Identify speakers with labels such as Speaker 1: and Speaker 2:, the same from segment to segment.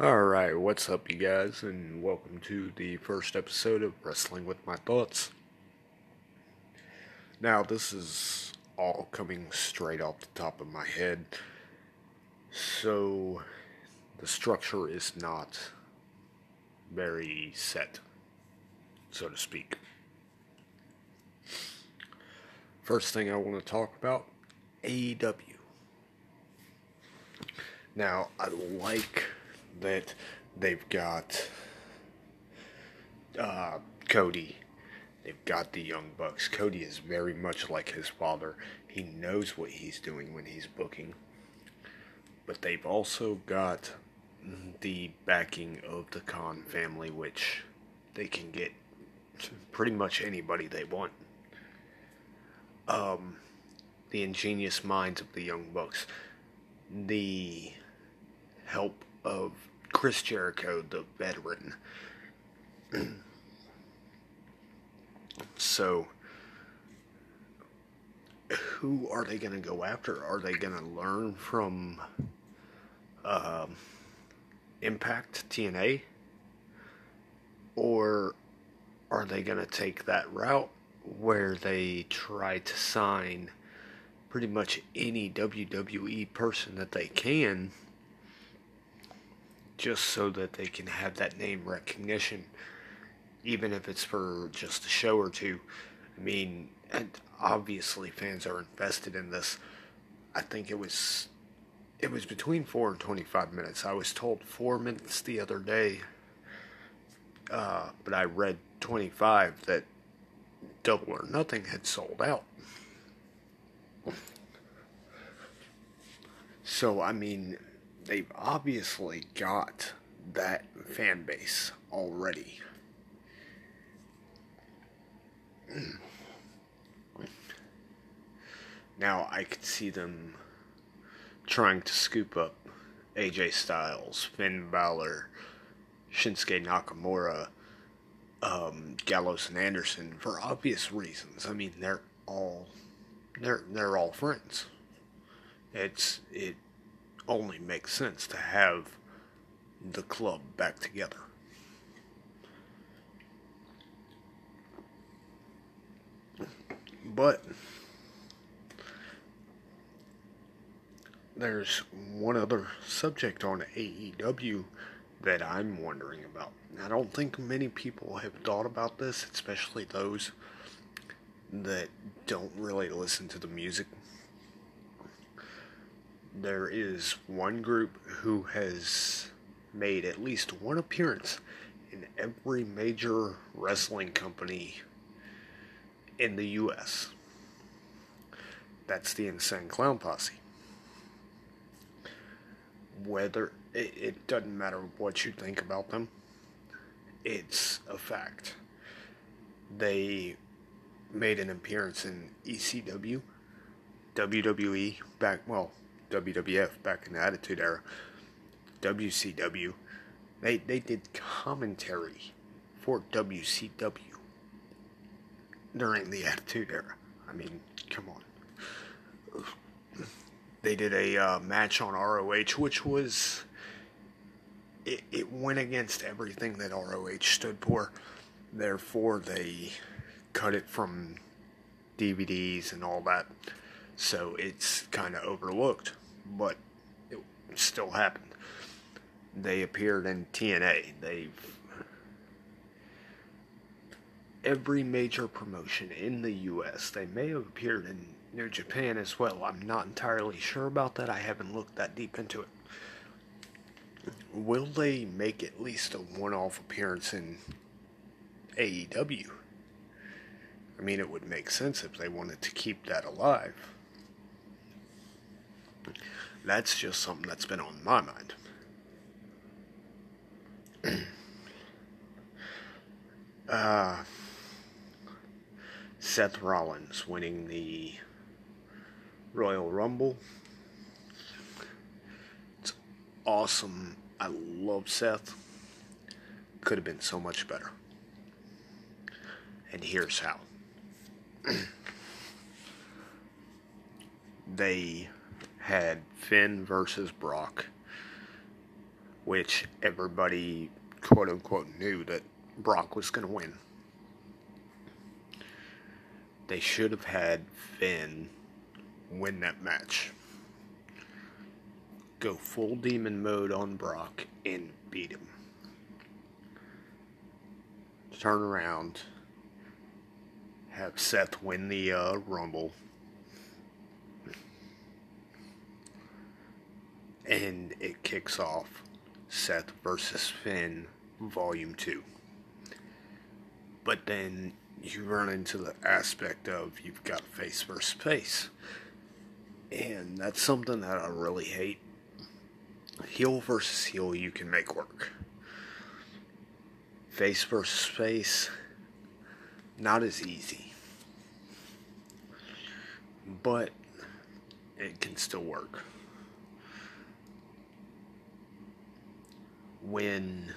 Speaker 1: Alright, what's up, you guys, and welcome to the first episode of Wrestling with My Thoughts. Now, this is all coming straight off the top of my head, so the structure is not very set, so to speak. First thing I want to talk about AEW. Now, I like that they've got uh, Cody. They've got the Young Bucks. Cody is very much like his father. He knows what he's doing when he's booking. But they've also got the backing of the Khan family, which they can get pretty much anybody they want. Um, the ingenious minds of the Young Bucks, the help of Chris Jericho, the veteran. so, who are they going to go after? Are they going to learn from um, Impact TNA? Or are they going to take that route where they try to sign pretty much any WWE person that they can? Just so that they can have that name recognition, even if it's for just a show or two. I mean, and obviously fans are invested in this. I think it was it was between four and twenty five minutes. I was told four minutes the other day, uh, but I read twenty five that Double or Nothing had sold out. So I mean, they've obviously got that fan base already. Now I could see them trying to scoop up AJ Styles, Finn Balor, Shinsuke Nakamura, um, Gallows and Anderson for obvious reasons. I mean, they're all they're they're all friends. It's it only makes sense to have the club back together. But there's one other subject on AEW that I'm wondering about. I don't think many people have thought about this, especially those that don't really listen to the music there is one group who has made at least one appearance in every major wrestling company in the U.S. That's the Insane Clown Posse. Whether it, it doesn't matter what you think about them, it's a fact. They made an appearance in ECW, WWE, back, well, WWF back in the Attitude Era, WCW, they they did commentary for WCW during the Attitude Era. I mean, come on. They did a uh, match on ROH, which was it, it went against everything that ROH stood for. Therefore, they cut it from DVDs and all that. So it's kind of overlooked but it still happened. They appeared in TNA. They've every major promotion in the U.S. They may have appeared in New Japan as well. I'm not entirely sure about that. I haven't looked that deep into it. Will they make at least a one-off appearance in AEW? I mean, it would make sense if they wanted to keep that alive. That's just something that's been on my mind. uh, Seth Rollins winning the Royal Rumble. It's awesome. I love Seth. Could have been so much better. And here's how. they had Finn versus Brock. which everybody quote unquote knew that Brock was going to win. They should have had Finn win that match. Go full demon mode on Brock and beat him. Turn around, have Seth win the uh, Rumble. And it kicks off Seth versus Finn Volume 2. But then you run into the aspect of you've got face versus face. And that's something that I really hate. Heel versus heel, you can make work. Face versus face, not as easy. But it can still work. When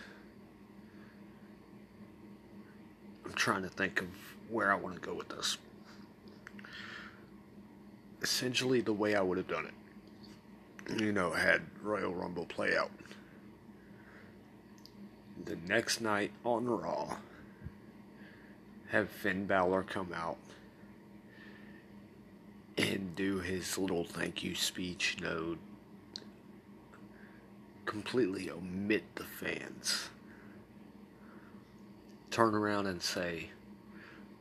Speaker 1: I'm trying to think of where I want to go with this. Essentially, the way I would have done it, you know, had Royal Rumble play out. The next night on Raw, have Finn Balor come out and do his little thank you speech, you know, completely omit the fans turn around and say,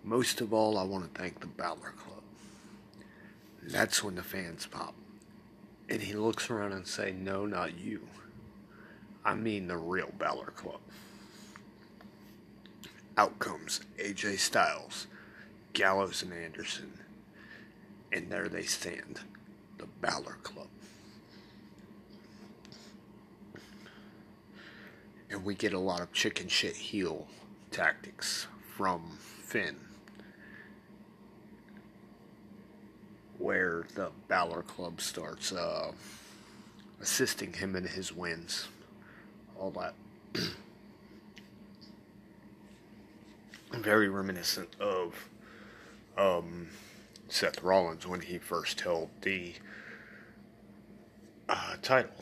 Speaker 1: Most of all, I want to thank the Balor Club. That's when the fans pop. And he looks around and say, No, not you. I mean the real Balor Club. Out comes AJ Styles, Gallows and Anderson. And there they stand, the Balor Club. And we get a lot of chicken shit heel tactics from Finn, where the Balor Club starts uh, assisting him in his wins, all that. Very reminiscent of um, Seth Rollins when he first held the uh, title.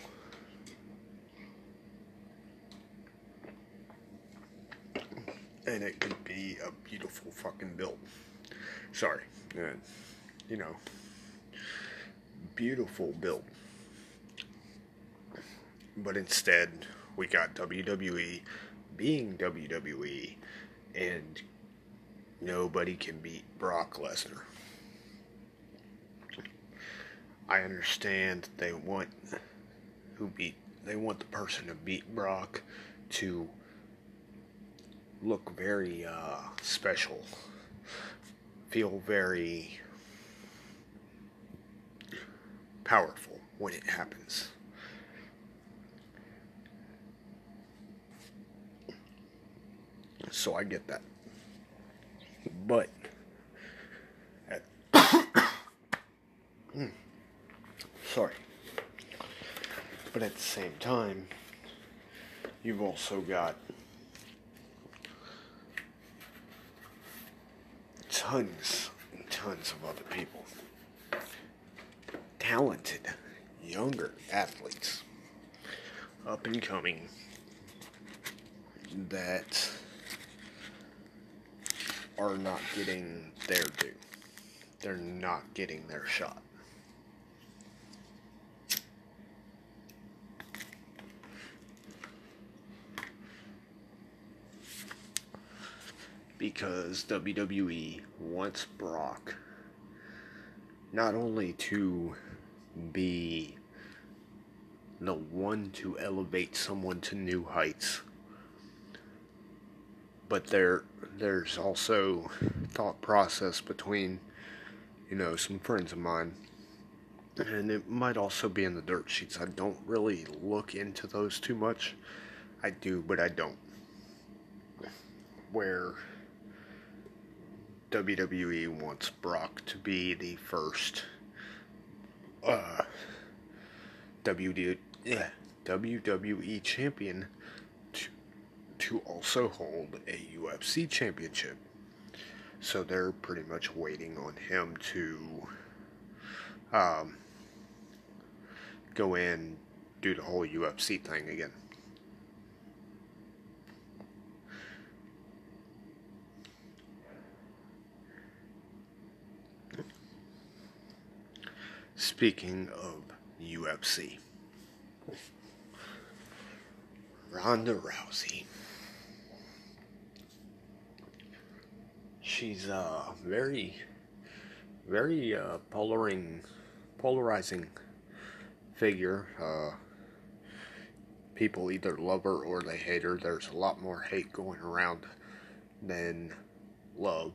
Speaker 1: And it could be a beautiful fucking build. Sorry, uh, you know, beautiful build. But instead, we got WWE being WWE, and nobody can beat Brock Lesnar. I understand they want who beat they want the person to beat Brock to look very uh, special, feel very powerful when it happens. So I get that. But at, mm, sorry. But at the same time, you've also got tons and tons of other people. Talented, younger athletes, up and coming, that are not getting their due. They're not getting their shot. Because WWE wants Brock not only to be the one to elevate someone to new heights, but there there's also thought process between you know some friends of mine and it might also be in the dirt sheets. I don't really look into those too much. I do, but I don't. Where WWE wants Brock to be the first uh, yeah, WWE champion to, to also hold a UFC championship. So they're pretty much waiting on him to um, go in, do the whole UFC thing again. Speaking of UFC, Ronda Rousey. She's a very, very uh, polarizing, polarizing figure. Uh, people either love her or they hate her. There's a lot more hate going around than love.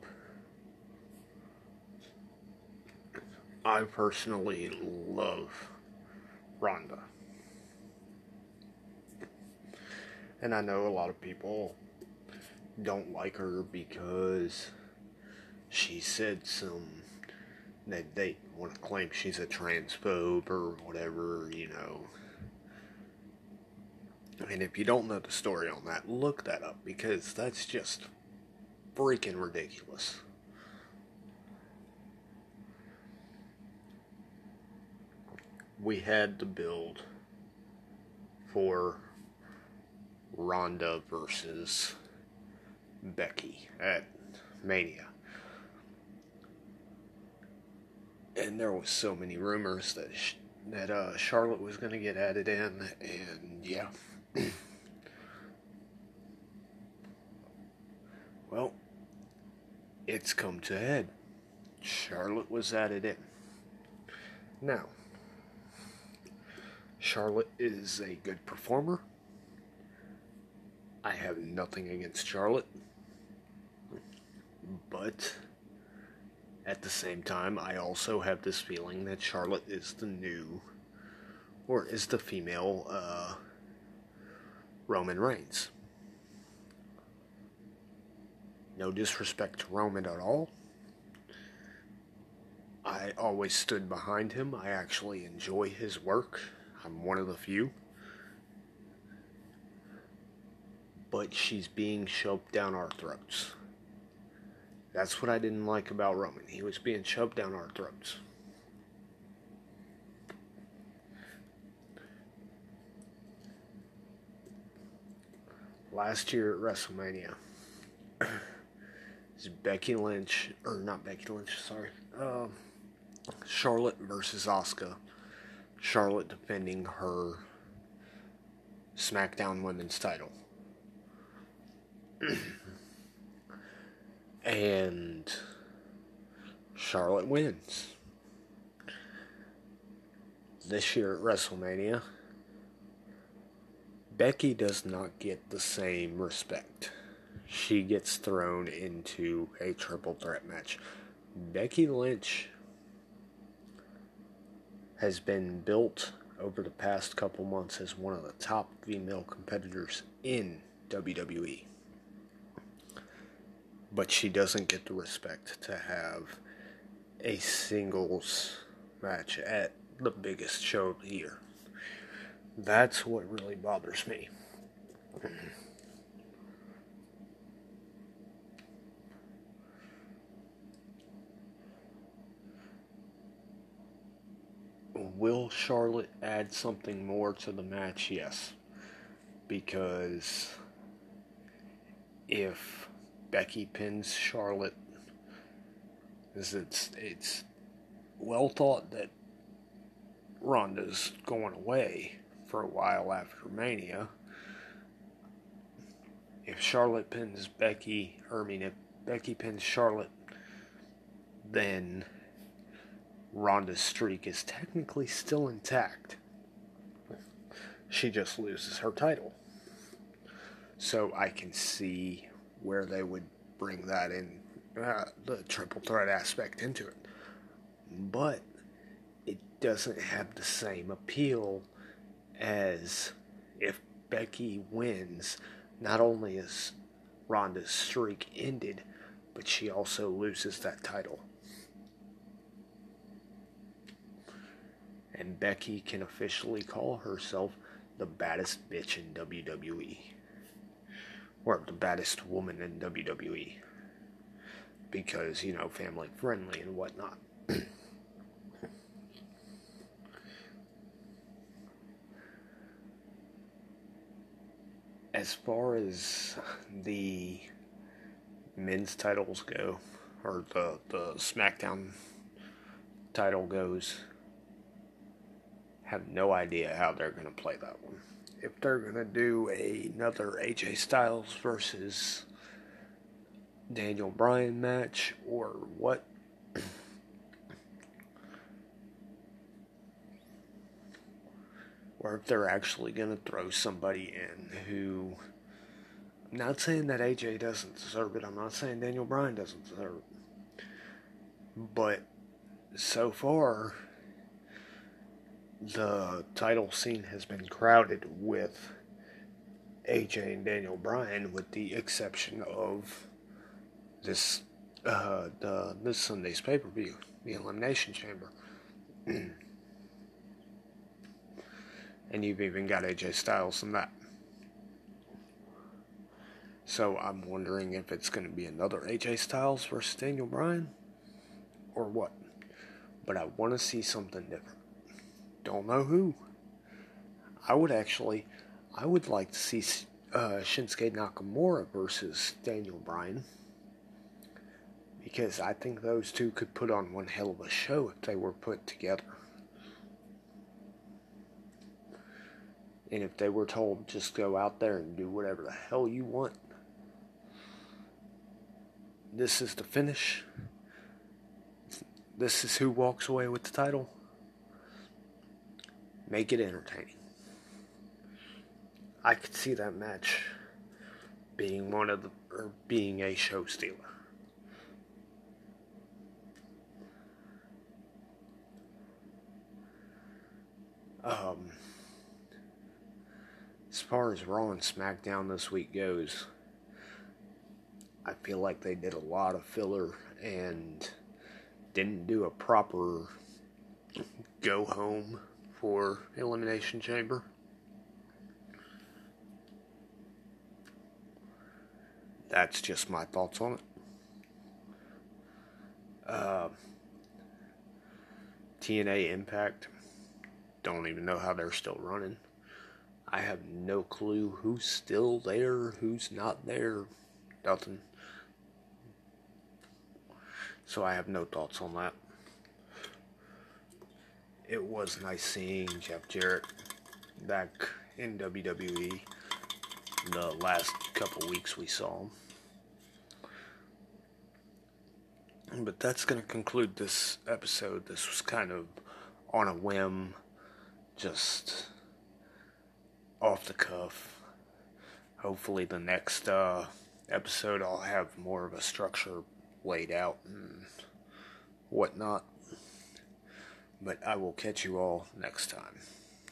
Speaker 1: I personally love Ronda. And I know a lot of people don't like her because she said some that they want to claim she's a transphobe or whatever, you know. And if you don't know the story on that, look that up because that's just freaking ridiculous. We had to build for Ronda versus Becky at Mania. And there was so many rumors that that uh, Charlotte was going to get added in, and yeah. well, it's come to head. Charlotte was added in. Now, Charlotte is a good performer. I have nothing against Charlotte. But at the same time, I also have this feeling that Charlotte is the new, or is the female uh, Roman Reigns. No disrespect to Roman at all. I always stood behind him. I actually enjoy his work. I'm one of the few. But she's being shoved down our throats. That's what I didn't like about Roman. He was being shoved down our throats. Last year at WrestleMania, is Becky Lynch, or not Becky Lynch, sorry, uh, Charlotte versus Asuka. Charlotte defending her SmackDown Women's title. and Charlotte wins. This year at WrestleMania, Becky does not get the same respect. She gets thrown into a triple threat match. Becky Lynch has been built over the past couple months as one of the top female competitors in WWE but she doesn't get the respect to have a singles match at the biggest show of the year. That's what really bothers me. Will Charlotte add something more to the match? Yes. Because if Becky pins Charlotte. It's it's well thought that Ronda's going away for a while after Mania. If Charlotte pins Becky, or I mean, if Becky pins Charlotte, then Ronda's streak is technically still intact. She just loses her title. So I can see where they would bring that in, uh, the triple threat aspect into it. But it doesn't have the same appeal as if Becky wins, not only is Ronda's streak ended, but she also loses that title. And Becky can officially call herself the baddest bitch in WWE or the baddest woman in WWE because, you know, family friendly and whatnot. as far as the men's titles go, or the, the SmackDown title goes, Have no idea how they're going to play that one. If they're going to do another AJ Styles versus Daniel Bryan match or what. or if they're actually going to throw somebody in who. I'm not saying that AJ doesn't deserve it. I'm not saying Daniel Bryan doesn't deserve it. But so far, the title scene has been crowded with AJ and Daniel Bryan, with the exception of this uh, the this Sunday's pay per view, the Elimination Chamber. and you've even got AJ Styles in that. So I'm wondering if it's going to be another AJ Styles versus Daniel Bryan or what. But I want to see something different. Don't know who. I would actually, I would like to see uh, Shinsuke Nakamura versus Daniel Bryan. Because I think those two could put on one hell of a show if they were put together. And if they were told just go out there and do whatever the hell you want, this is the finish. This is who walks away with the title. Make it entertaining. I could see that match being one of the or being a show stealer. Um as far as Raw and SmackDown this week goes, I feel like they did a lot of filler and didn't do a proper go home for Elimination Chamber. That's just my thoughts on it. Uh, TNA Impact, don't even know how they're still running. I have no clue who's still there, who's not there, nothing. So I have no thoughts on that. It was nice seeing Jeff Jarrett back in WWE the last couple weeks we saw him. But that's going to conclude this episode. This was kind of on a whim, just off the cuff. Hopefully, the next uh, episode I'll have more of a structure laid out and whatnot. But I will catch you all next time.